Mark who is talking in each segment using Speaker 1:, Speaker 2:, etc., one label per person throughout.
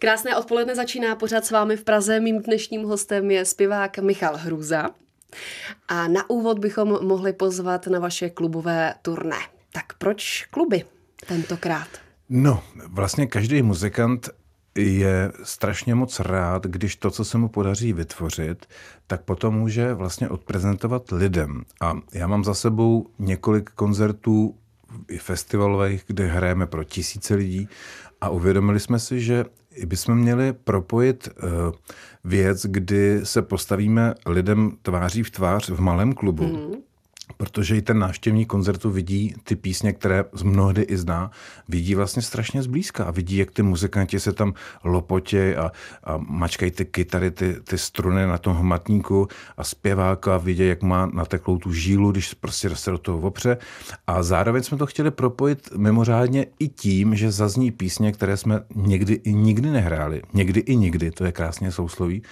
Speaker 1: Krásné odpoledne začíná pořád s vámi v Praze. Mým dnešním hostem je zpěvák Michal Hruza. A na úvod bychom mohli pozvat na vaše klubové turné. Tak proč kluby tentokrát?
Speaker 2: No, vlastně každý muzikant je strašně moc rád, když to, co se mu podaří vytvořit, tak potom může vlastně odprezentovat lidem. A já mám za sebou několik koncertů i festivalových, kde hrajeme pro tisíce lidí a uvědomili jsme si, že bychom měli propojit uh, věc, kdy se postavíme lidem tváří v tvář v malém klubu. Mm protože i ten návštěvník koncertu vidí ty písně, které z mnohdy i zná, vidí vlastně strašně zblízka a vidí, jak ty muzikanti se tam lopotě a, a mačkají ty kytary, ty, ty struny na tom hmatníku a zpěváka vidí, jak má nateklou tu žílu, když prostě se do toho opře. A zároveň jsme to chtěli propojit mimořádně i tím, že zazní písně, které jsme někdy i nikdy nehráli. Někdy i nikdy, to je krásně sousloví.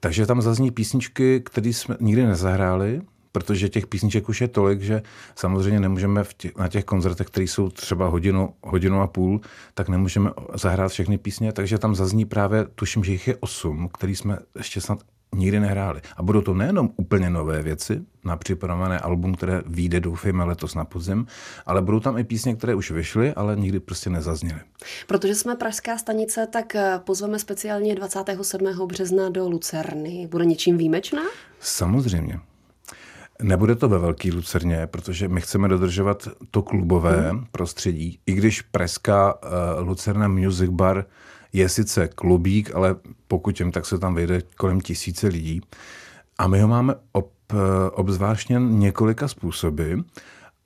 Speaker 2: Takže tam zazní písničky, které jsme nikdy nezahráli, protože těch písniček už je tolik, že samozřejmě nemůžeme v těch, na těch koncertech, které jsou třeba hodinu, hodinu a půl, tak nemůžeme zahrát všechny písně, takže tam zazní právě, tuším, že jich je osm, který jsme ještě snad nikdy nehráli. A budou to nejenom úplně nové věci na připravené album, které vyjde, doufejme, letos na podzim, ale budou tam i písně, které už vyšly, ale nikdy prostě nezazněly.
Speaker 1: Protože jsme pražská stanice, tak eh, pozveme speciálně 27. března do Lucerny. Bude něčím výjimečná?
Speaker 2: Samozřejmě. Nebude to ve Velký Lucerně, protože my chceme dodržovat to klubové hmm. prostředí. I když Pražská uh, Lucerna Music Bar je sice klubík, ale pokud jim, tak se tam vejde kolem tisíce lidí. A my ho máme ob, uh, obzvláštně několika způsoby.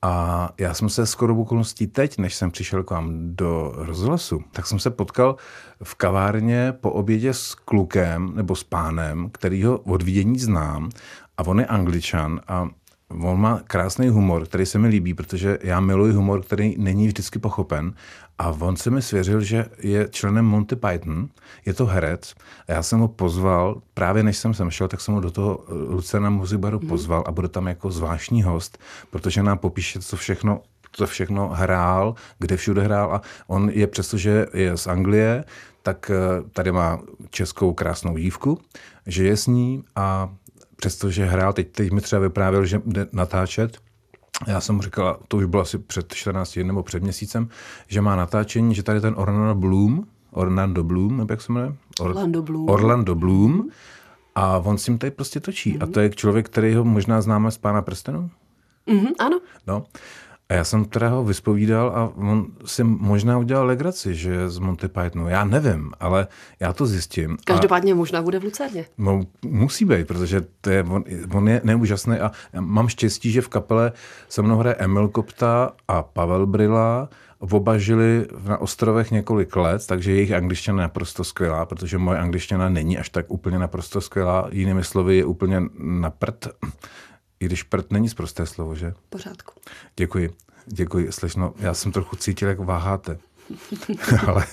Speaker 2: A já jsem se skoro v okolností teď, než jsem přišel k vám do rozhlasu, tak jsem se potkal v kavárně po obědě s klukem nebo s pánem, kterýho od vidění znám a on je angličan a on má krásný humor, který se mi líbí, protože já miluji humor, který není vždycky pochopen. A on se mi svěřil, že je členem Monty Python, je to herec. A já jsem ho pozval, právě než jsem sem šel, tak jsem ho do toho Lucerna Muzibaru mm. pozval a bude tam jako zvláštní host, protože nám popíše, co všechno to všechno hrál, kde všude hrál a on je, přestože je z Anglie, tak eh, tady má českou krásnou dívku, že je s ní a přestože hrál, teď, teď mi třeba vyprávěl, že jde natáčet, já jsem mu říkal, to už bylo asi před 14 dny nebo před měsícem, že má natáčení, že tady ten Orlando Bloom, Orlando Bloom, nebo jak se jmenuje?
Speaker 1: Or, Orlando Bloom.
Speaker 2: Orlando Bloom. A on si tady prostě točí. Mm-hmm. A to je člověk, který ho možná známe z Pána prstenů?
Speaker 1: Mm-hmm, ano.
Speaker 2: No. A já jsem teda ho vyspovídal a on si možná udělal legraci, že je z Monty Pythonu. Já nevím, ale já to zjistím.
Speaker 1: Každopádně a možná bude v Lucerně.
Speaker 2: No, musí být, protože to je, on, on je neúžasný a mám štěstí, že v kapele se mnou hraje Emil Kopta a Pavel Brila. Oba žili na ostrovech několik let, takže jejich angličtina je naprosto skvělá, protože moje angličtina není až tak úplně naprosto skvělá. Jinými slovy je úplně na prd. I když prd není zprosté slovo, že?
Speaker 1: Pořádku.
Speaker 2: Děkuji, děkuji, slečno. Já jsem trochu cítil, jak váháte. Ale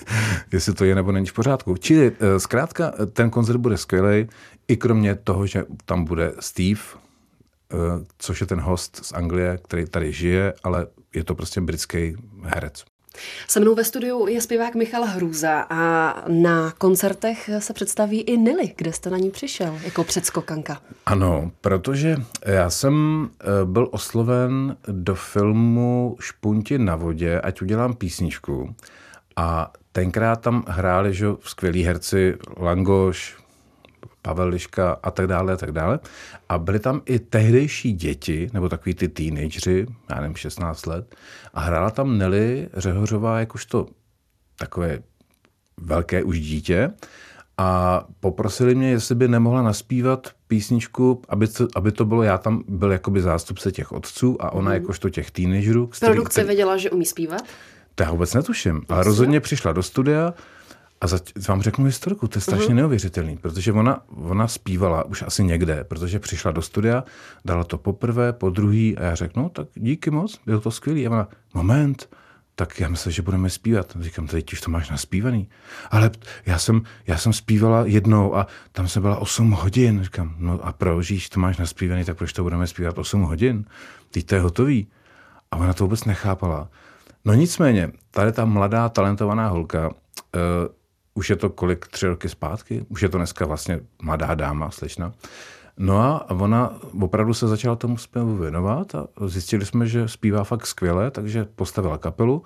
Speaker 2: jestli to je nebo není v pořádku. Čili eh, zkrátka ten koncert bude skvělý, i kromě toho, že tam bude Steve, eh, což je ten host z Anglie, který tady žije, ale je to prostě britský herec.
Speaker 1: Se mnou ve studiu je zpěvák Michal Hruza a na koncertech se představí i Nily, kde jste na ní přišel jako předskokanka.
Speaker 2: Ano, protože já jsem eh, byl osloven do filmu Špunti na vodě, ať udělám písničku. A tenkrát tam hráli že, skvělí herci Langoš, Pavel Liška a tak dále a tak dále. A byly tam i tehdejší děti, nebo takový ty teenageři, já nevím, 16 let, a hrála tam Nelly Řehořová jakožto takové velké už dítě a poprosili mě, jestli by nemohla naspívat písničku, aby to, aby to bylo, já tam byl jakoby zástupce těch otců a ona mm. jakožto těch teenagerů.
Speaker 1: Produkce který, věděla, že umí zpívat?
Speaker 2: To já vůbec netuším, ale rozhodně přišla do studia, a za, vám řeknu historiku, to je strašně uh-huh. neuvěřitelný, protože ona, ona zpívala už asi někde, protože přišla do studia, dala to poprvé, po druhý a já řeknu, no, tak díky moc, bylo to skvělý. A ona, moment, tak já myslím, že budeme zpívat. Říkám, teď už to máš naspívaný. Ale já jsem, já jsem zpívala jednou a tam se byla 8 hodin. Říkám, no a proč, když to máš naspívaný, tak proč to budeme zpívat 8 hodin? Teď to je hotový. A ona to vůbec nechápala. No nicméně, tady ta mladá, talentovaná holka, uh, už je to kolik, tři roky zpátky, už je to dneska vlastně mladá dáma, slečna. No a ona opravdu se začala tomu zpěvu věnovat a zjistili jsme, že zpívá fakt skvěle, takže postavila kapelu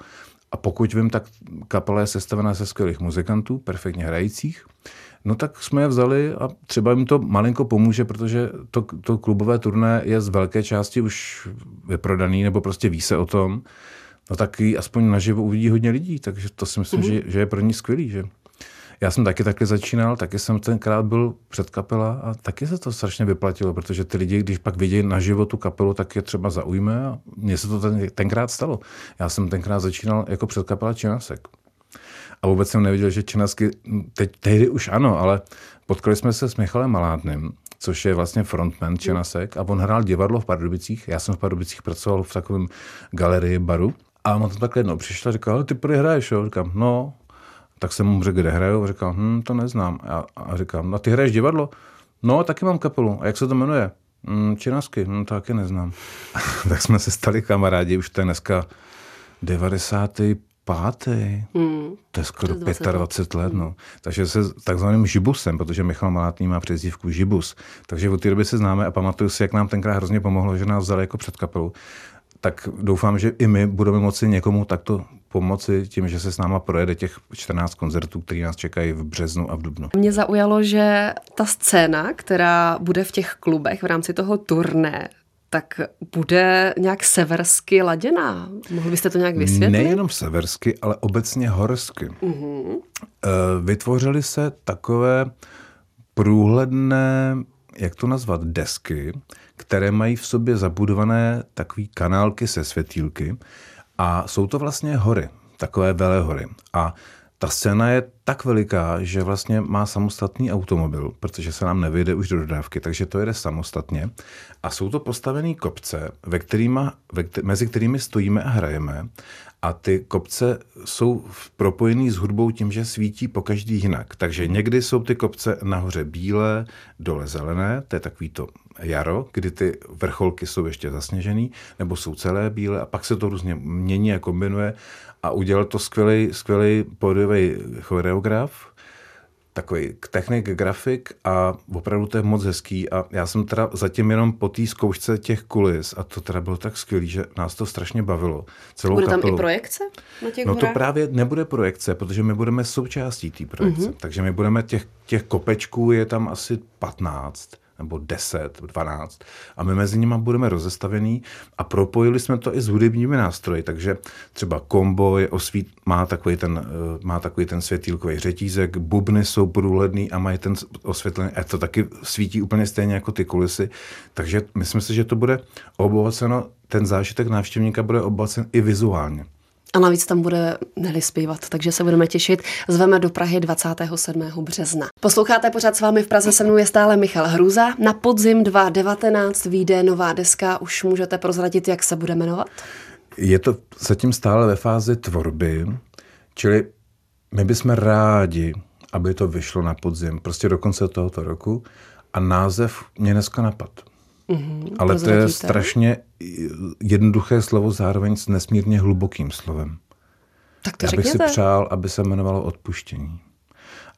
Speaker 2: a pokud vím, tak kapela je sestavená ze skvělých muzikantů, perfektně hrajících. No tak jsme je vzali a třeba jim to malinko pomůže, protože to, to klubové turné je z velké části už vyprodaný, nebo prostě ví se o tom. No tak ji aspoň naživo uvidí hodně lidí, takže to si myslím, mm-hmm. že, že je pro ní skvělý, že já jsem taky taky začínal, taky jsem tenkrát byl před kapela a taky se to strašně vyplatilo, protože ty lidi, když pak vidí na tu kapelu, tak je třeba zaujme a mně se to ten, tenkrát stalo. Já jsem tenkrát začínal jako před kapela Činasek. A vůbec jsem nevěděl, že Činasky, teď, tehdy už ano, ale potkali jsme se s Michalem Malátným, což je vlastně frontman Činasek a on hrál divadlo v Pardubicích. Já jsem v Pardubicích pracoval v takovém galerii baru a on tam takhle jednou přišel a říkal, ty prý hraješ, jo? Říkám, no, tak jsem mu řekl, kde hraju, a říkal, hm, to neznám. A, a říkám, no ty hraješ divadlo? No, taky mám kapelu. A jak se to jmenuje? Hm, Činasky, no to taky neznám. tak jsme se stali kamarádi, už to je dneska 95. Hmm. To je skoro 25 let. No. Takže se takzvaným žibusem, protože Michal Malátný má přezdívku žibus. Takže od té doby se známe a pamatuju si, jak nám tenkrát hrozně pomohlo, že nás vzali jako před kapelu tak doufám, že i my budeme moci někomu takto pomoci tím, že se s náma projede těch 14 koncertů, které nás čekají v březnu a v dubnu.
Speaker 1: Mě zaujalo, že ta scéna, která bude v těch klubech v rámci toho turné, tak bude nějak seversky laděná. Mohl byste to nějak vysvětlit?
Speaker 2: Nejenom seversky, ale obecně horsky. Uh-huh. Vytvořily se takové průhledné, jak to nazvat, desky, které mají v sobě zabudované takové kanálky se světýlky a jsou to vlastně hory, takové velehory. A ta scéna je tak veliká, že vlastně má samostatný automobil, protože se nám nevyjde už do dodávky, takže to jede samostatně. A jsou to postavené kopce, ve kterýma, ve, mezi kterými stojíme a hrajeme. A ty kopce jsou propojený s hudbou tím, že svítí po každý jinak. Takže někdy jsou ty kopce nahoře bílé, dole zelené, to je takový to jaro, kdy ty vrcholky jsou ještě zasněžený, nebo jsou celé bílé a pak se to různě mění a kombinuje a udělal to skvělý, skvělý pódiový choreograf, takový technik, grafik a opravdu to je moc hezký a já jsem teda zatím jenom po té zkoušce těch kulis a to teda bylo tak skvělý, že nás to strašně bavilo.
Speaker 1: Celou Bude kapelu. tam i projekce na těch
Speaker 2: No
Speaker 1: horách?
Speaker 2: to právě nebude projekce, protože my budeme součástí té projekce. Mm-hmm. Takže my budeme těch, těch kopečků je tam asi 15 nebo 10, 12 a my mezi nimi budeme rozestavený a propojili jsme to i s hudebními nástroji, takže třeba kombo je osvít, má takový ten, eh, má takový ten světýlkový řetízek, bubny jsou průhledný a mají ten osvětlený, a to taky svítí úplně stejně jako ty kulisy, takže myslím si, že to bude obohaceno, ten zážitek návštěvníka bude obohacen i vizuálně.
Speaker 1: A navíc tam bude Nelly zpívat, takže se budeme těšit. Zveme do Prahy 27. března. Posloucháte pořád s vámi v Praze, se mnou je stále Michal Hruza. Na podzim 2019 vyjde nová deska, už můžete prozradit, jak se bude jmenovat?
Speaker 2: Je to zatím stále ve fázi tvorby, čili my bychom rádi, aby to vyšlo na podzim, prostě do konce tohoto roku. A název mě dneska napad. Mm-hmm, Ale to je strašně jednoduché slovo zároveň s nesmírně hlubokým slovem.
Speaker 1: Tak to
Speaker 2: Já bych
Speaker 1: řekněte.
Speaker 2: si přál, aby se jmenovalo odpuštění.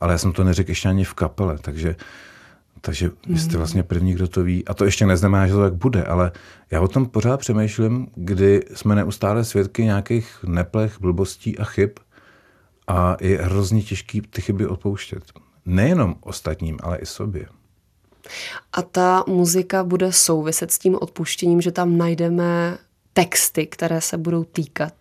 Speaker 2: Ale já jsem to neřekl ještě ani v kapele, takže, takže vy jste mhm. vlastně první, kdo to ví. A to ještě neznamená, že to tak bude, ale já o tom pořád přemýšlím, kdy jsme neustále svědky nějakých neplech, blbostí a chyb a je hrozně těžký ty chyby odpouštět. Nejenom ostatním, ale i sobě.
Speaker 1: A ta muzika bude souviset s tím odpuštěním, že tam najdeme texty, které se budou týkat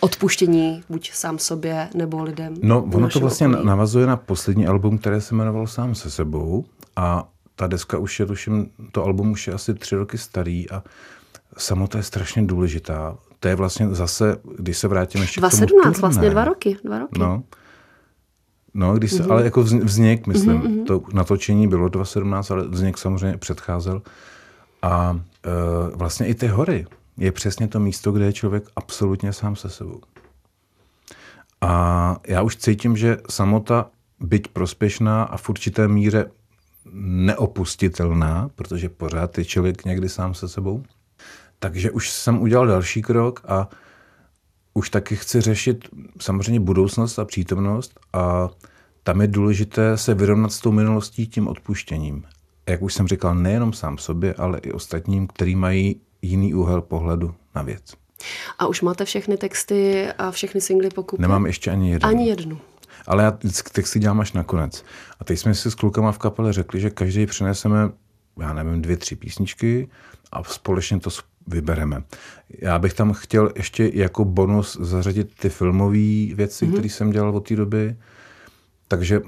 Speaker 1: odpuštění buď sám sobě nebo lidem.
Speaker 2: No, ono to vlastně okolí. navazuje na poslední album, které se jmenovalo Sám se sebou a ta deska už je, tuším, to album už je asi tři roky starý a samota je strašně důležitá. To je vlastně zase, když se vrátíme ještě
Speaker 1: 2017, k tomu turné. vlastně dva roky. Dva roky.
Speaker 2: No, No, když se, mm-hmm. ale jako vznik, myslím, mm-hmm. to natočení bylo 2017, ale vznik samozřejmě předcházel. A e, vlastně i ty hory je přesně to místo, kde je člověk absolutně sám se sebou. A já už cítím, že samota, byť prospěšná a v určité míře neopustitelná, protože pořád je člověk někdy sám se sebou, takže už jsem udělal další krok a už taky chci řešit samozřejmě budoucnost a přítomnost a tam je důležité se vyrovnat s tou minulostí tím odpuštěním. Jak už jsem říkal, nejenom sám sobě, ale i ostatním, který mají jiný úhel pohledu na věc.
Speaker 1: A už máte všechny texty a všechny singly pokupy?
Speaker 2: Nemám ještě ani jednu.
Speaker 1: Ani jednu.
Speaker 2: Ale já texty dělám až nakonec. A teď jsme si s klukama v kapele řekli, že každý přineseme, já nevím, dvě, tři písničky a společně to vybereme. Já bych tam chtěl ještě jako bonus zařadit ty filmové věci, mm-hmm. které jsem dělal od té doby. Takže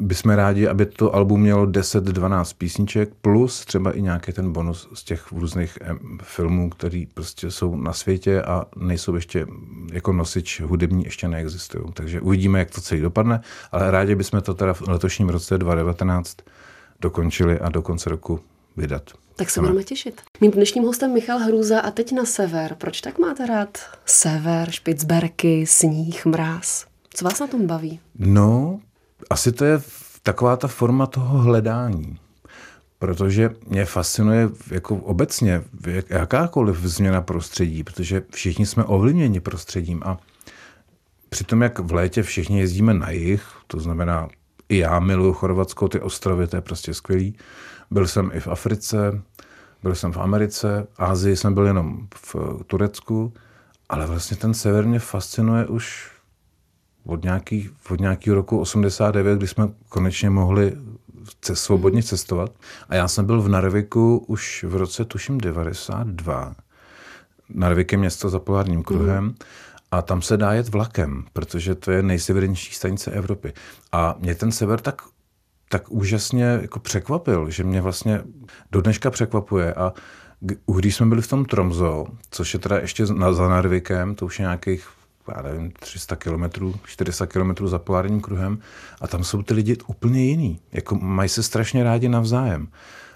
Speaker 2: bychom rádi, aby to album mělo 10-12 písniček, plus třeba i nějaký ten bonus z těch různých filmů, které prostě jsou na světě a nejsou ještě jako nosič hudební, ještě neexistují. Takže uvidíme, jak to celý dopadne, ale rádi bychom to teda v letošním roce 2019 dokončili a do konce roku vydat.
Speaker 1: Tak se budeme těšit. Mým dnešním hostem Michal Hruza a teď na sever. Proč tak máte rád sever, Špicberky, sníh, mráz? Co vás na tom baví?
Speaker 2: No, asi to je taková ta forma toho hledání. Protože mě fascinuje jako obecně jakákoliv změna prostředí, protože všichni jsme ovlivněni prostředím a přitom, jak v létě všichni jezdíme na jih, to znamená, i já miluju Chorvatsko, ty ostrovy, to je prostě skvělý. Byl jsem i v Africe, byl jsem v Americe, Ázii jsem byl jenom v Turecku, ale vlastně ten sever mě fascinuje už od, nějaký, od nějakého roku 89, kdy jsme konečně mohli svobodně cestovat. A já jsem byl v Narviku už v roce, tuším, 92. Narvik je město za polárním kruhem. Mm. A tam se dá jet vlakem, protože to je nejsevernější stanice Evropy. A mě ten sever tak, tak úžasně jako překvapil, že mě vlastně do dneška překvapuje. A když jsme byli v tom Tromzo, což je teda ještě za Narvikem, to už je nějakých já nevím, 300 kilometrů, 400 kilometrů za polárním kruhem a tam jsou ty lidi úplně jiný. Jako mají se strašně rádi navzájem.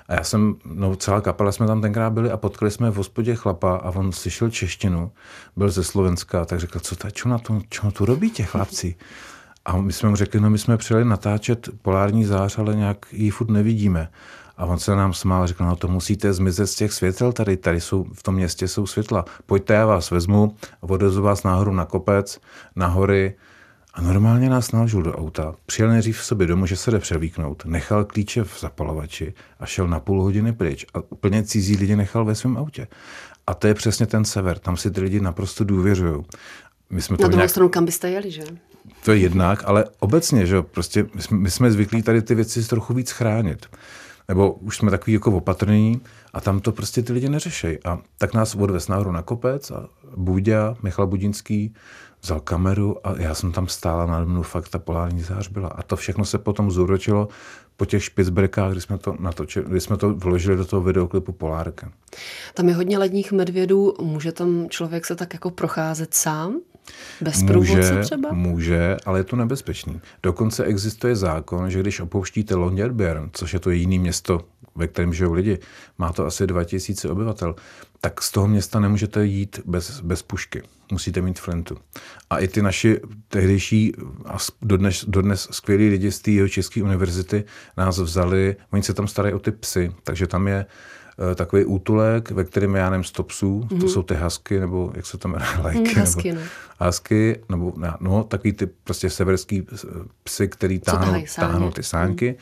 Speaker 2: A já jsem, no celá kapela jsme tam tenkrát byli a potkali jsme v hospodě chlapa a on slyšel češtinu, byl ze Slovenska, tak řekl, co, ta, čo na to, čo to robí těch chlapci? A my jsme mu řekli, no my jsme přijeli natáčet polární zář, ale nějak ji furt nevidíme. A on se nám smál řekl, no to musíte zmizet z těch světel tady, tady jsou, v tom městě jsou světla. Pojďte, já vás vezmu, odvezu vás nahoru na kopec, na hory. A normálně nás naložil do auta, přijel nejdřív v sobě domů, že se jde převíknout, nechal klíče v zapalovači a šel na půl hodiny pryč a úplně cizí lidi nechal ve svém autě. A to je přesně ten sever, tam si ty lidi naprosto důvěřují.
Speaker 1: My jsme na druhou nějak... stranu, kam byste jeli, že?
Speaker 2: To je jednak, ale obecně, že prostě my jsme zvyklí tady ty věci trochu víc chránit nebo už jsme takový jako opatrní a tam to prostě ty lidi neřešejí. A tak nás odvez nahoru na kopec a Buďa, Michal Budinský, vzal kameru a já jsem tam stála na mnou, fakt ta polární zář byla. A to všechno se potom zúročilo po těch špicbrekách, kdy jsme to, natočili, kdy jsme to vložili do toho videoklipu Polárka.
Speaker 1: Tam je hodně ledních medvědů, může tam člověk se tak jako procházet sám? Bez
Speaker 2: může,
Speaker 1: třeba?
Speaker 2: Může, ale je to nebezpečný. Dokonce existuje zákon, že když opouštíte Longyearbyen, což je to jiné město, ve kterém žijou lidi, má to asi 2000 obyvatel, tak z toho města nemůžete jít bez, bez pušky. Musíte mít flintu. A i ty naši tehdejší a dodnes, dodnes skvělí lidi z té České univerzity nás vzali, oni se tam starají o ty psy, takže tam je takový útulek, ve kterém já nevím, 100 psů, mm-hmm. to mhm. jsou ty hasky, nebo jak se to jmenuje, lajky.
Speaker 1: Mm, hasky, nebo,
Speaker 2: no. Hasky, nebo no, takový ty prostě severský psy, který táhnou, táhnou ty sánky. Mm.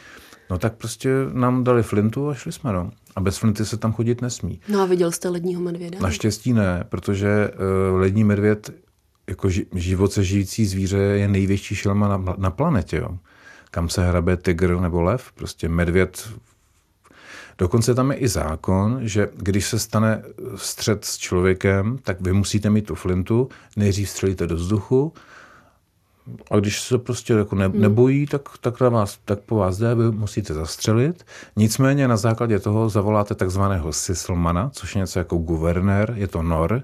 Speaker 2: No tak prostě nám dali flintu a šli jsme, no. A bez flinty se tam chodit nesmí.
Speaker 1: No a viděl jste ledního medvěda?
Speaker 2: Naštěstí ne, protože uh, lední medvěd jako ži- živoce žijící zvíře je největší šelma na, na planetě. Jo. Kam se hrabe tygr nebo lev, prostě medvěd Dokonce tam je i zákon, že když se stane střed s člověkem, tak vy musíte mít tu flintu, nejdřív střelíte do vzduchu, a když se prostě jako ne, hmm. nebojí, tak, tak, na vás, tak po vás jde, vy musíte zastřelit. Nicméně na základě toho zavoláte takzvaného Sislmana, což je něco jako guvernér, je to nor,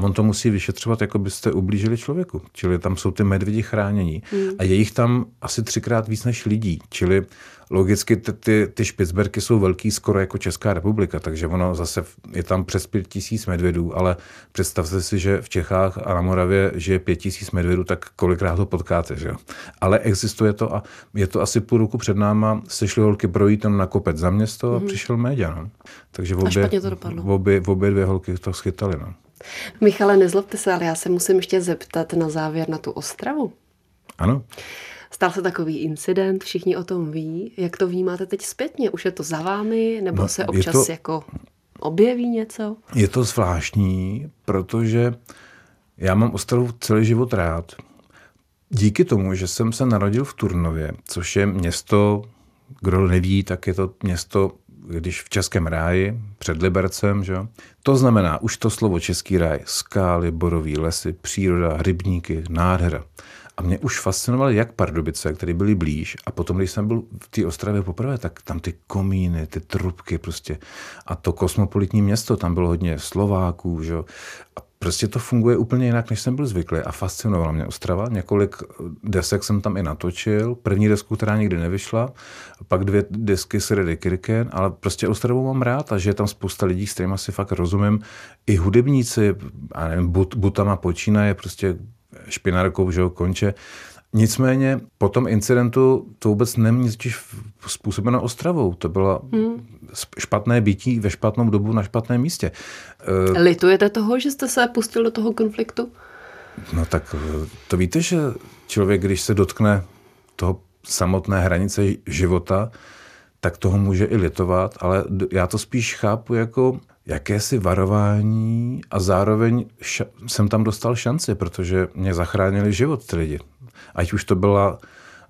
Speaker 2: a on to musí vyšetřovat, jako byste ublížili člověku. Čili tam jsou ty medvědi chránění. Hmm. A je jich tam asi třikrát víc než lidí. Čili logicky ty, ty, ty špicberky jsou velký skoro jako Česká republika, takže ono zase je tam přes pět tisíc medvědů, ale představte si, že v Čechách a na Moravě žije pět tisíc medvědů, tak kolikrát ho potkáte, že. Ale existuje to a je to asi půl roku před náma, sešly holky projít tam na kopec za město a mm-hmm. přišel média, no. Takže v obě. V obě, v obě dvě holky to schytali, no.
Speaker 1: Michale, nezlobte se, ale já se musím ještě zeptat na závěr na tu Ostravu.
Speaker 2: Ano.
Speaker 1: Stal se takový incident, všichni o tom ví. Jak to vnímáte teď zpětně? Už je to za vámi, nebo no, se občas to, jako objeví něco?
Speaker 2: Je to zvláštní, protože já mám Ostravu celý život rád. Díky tomu, že jsem se narodil v Turnově, což je město, kdo neví, tak je to město, když v Českém ráji, před Libercem, že? to znamená už to slovo Český ráj, skály, borový lesy, příroda, rybníky, nádhera. A mě už fascinovaly jak Pardubice, které byly blíž, a potom, když jsem byl v té Ostravě poprvé, tak tam ty komíny, ty trubky prostě. A to kosmopolitní město, tam bylo hodně Slováků, že? A prostě to funguje úplně jinak, než jsem byl zvyklý a fascinovala mě Ostrava. Několik desek jsem tam i natočil. První desku, která nikdy nevyšla, pak dvě desky s Redy Kirken, ale prostě Ostravu mám rád a že je tam spousta lidí, s kterými si fakt rozumím. I hudebníci, a nevím, but, Butama počínaje, prostě špinárkou, že jo, konče. Nicméně po tom incidentu to vůbec není totiž způsobeno Ostravou. To bylo hmm. špatné bytí ve špatnou dobu na špatném místě.
Speaker 1: Eh, Litujete toho, že jste se pustil do toho konfliktu?
Speaker 2: No tak eh, to víte, že člověk, když se dotkne toho samotné hranice života, tak toho může i litovat, ale já to spíš chápu jako jakési varování a zároveň ša- jsem tam dostal šanci, protože mě zachránili život ty lidi. Ať už to byla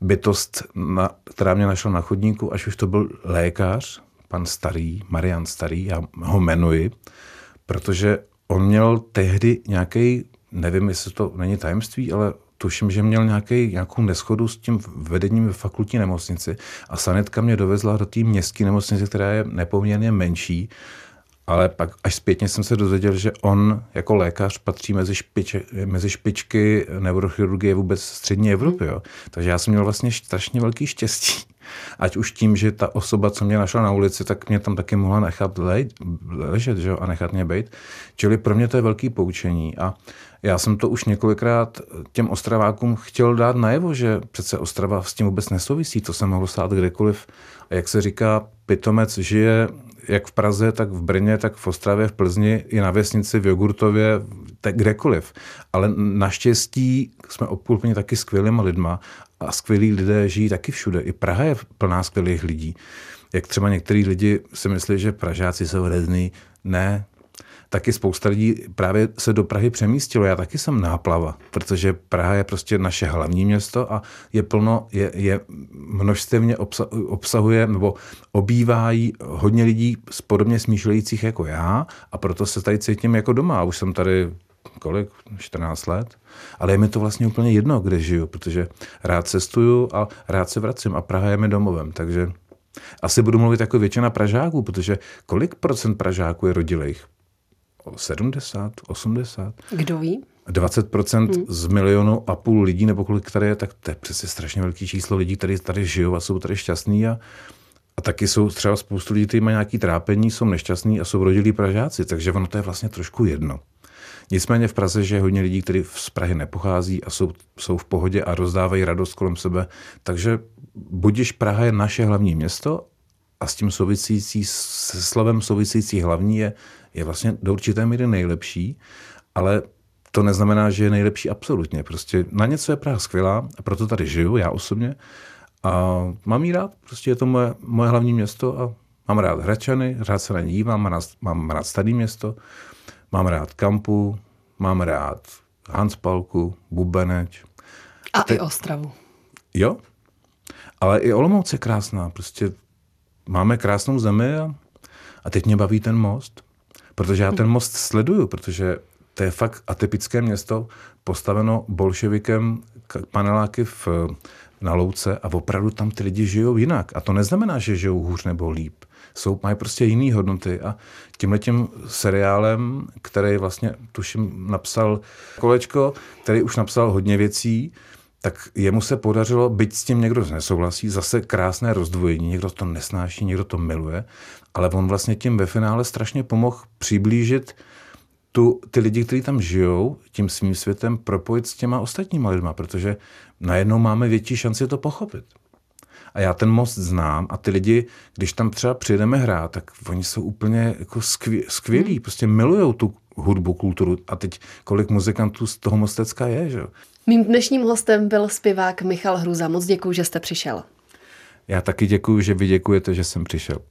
Speaker 2: bytost, na, která mě našla na chodníku, až už to byl lékař, pan Starý, Marian Starý, já ho jmenuji, protože on měl tehdy nějaký, nevím, jestli to není tajemství, ale tuším, že měl nějaký, nějakou neschodu s tím vedením ve fakultní nemocnici. A sanitka mě dovezla do té městské nemocnice, která je nepoměrně menší ale pak až zpětně jsem se dozvěděl, že on jako lékař patří mezi, špič, mezi špičky neurochirurgie vůbec střední Evropy. Jo. Takže já jsem měl vlastně strašně velký štěstí. Ať už tím, že ta osoba, co mě našla na ulici, tak mě tam taky mohla nechat le, ležet že jo, a nechat mě být. Čili pro mě to je velký poučení. A já jsem to už několikrát těm Ostravákům chtěl dát najevo, že přece Ostrava s tím vůbec nesouvisí. To se mohlo stát kdekoliv. A jak se říká, pitomec žije jak v Praze, tak v Brně, tak v Ostravě, v Plzni, i na vesnici, v Jogurtově, tak kdekoliv. Ale naštěstí jsme obkloupeni taky skvělýma lidma a skvělí lidé žijí taky všude. I Praha je plná skvělých lidí. Jak třeba některý lidi si myslí, že Pražáci jsou hrezný. Ne, taky spousta lidí právě se do Prahy přemístilo. Já taky jsem náplava, protože Praha je prostě naše hlavní město a je plno, je, je množstevně obsahuje nebo obývají hodně lidí z podobně smýšlejících jako já a proto se tady cítím jako doma. Už jsem tady kolik? 14 let. Ale je mi to vlastně úplně jedno, kde žiju, protože rád cestuju a rád se vracím a Praha je mi domovem, takže asi budu mluvit jako většina Pražáků, protože kolik procent Pražáků je rodilých? 70, 80.
Speaker 1: Kdo ví?
Speaker 2: 20% hmm. z milionu a půl lidí, nebo kolik tady je, tak to je přece strašně velký číslo lidí, kteří tady žijou a jsou tady šťastní a, a taky jsou třeba spoustu lidí, kteří mají nějaký trápení, jsou nešťastní a jsou rodilí Pražáci, takže ono to je vlastně trošku jedno. Nicméně v Praze, že je hodně lidí, kteří z Prahy nepochází a jsou, jsou v pohodě a rozdávají radost kolem sebe. Takže budiš Praha je naše hlavní město a s tím souvisící, se slovem souvisící hlavní je je vlastně do určité míry nejlepší, ale to neznamená, že je nejlepší absolutně. Prostě na něco je Praha skvělá a proto tady žiju, já osobně. A mám jí rád, prostě je to moje, moje hlavní město a mám rád Hračany, rád se na ní dívám, mám rád, mám rád staré město, mám rád Kampu, mám rád Hanspalku, Bubeneč.
Speaker 1: A, a te... i Ostravu.
Speaker 2: Jo, ale i Olomouc je krásná, prostě máme krásnou zemi a, a teď mě baví ten most. Protože já ten most sleduju, protože to je fakt atypické město, postaveno bolševikem paneláky v, na louce a opravdu tam ty lidi žijou jinak. A to neznamená, že žijou hůř nebo líp. Jsou, mají prostě jiné hodnoty a tímhletím seriálem, který vlastně tuším napsal Kolečko, který už napsal hodně věcí, tak jemu se podařilo, byť s tím někdo nesouhlasí, zase krásné rozdvojení, někdo to nesnáší, někdo to miluje, ale on vlastně tím ve finále strašně pomohl přiblížit tu, ty lidi, kteří tam žijou, tím svým světem propojit s těma ostatníma lidma, protože najednou máme větší šanci to pochopit. A já ten most znám a ty lidi, když tam třeba přijedeme hrát, tak oni jsou úplně jako skvělí, hmm. prostě milují tu hudbu, kulturu. A teď kolik muzikantů z toho Mostecka je, že?
Speaker 1: Mým dnešním hostem byl zpěvák Michal Hruza. Moc děkuji, že jste přišel.
Speaker 2: Já taky děkuji, že vy děkujete, že jsem přišel.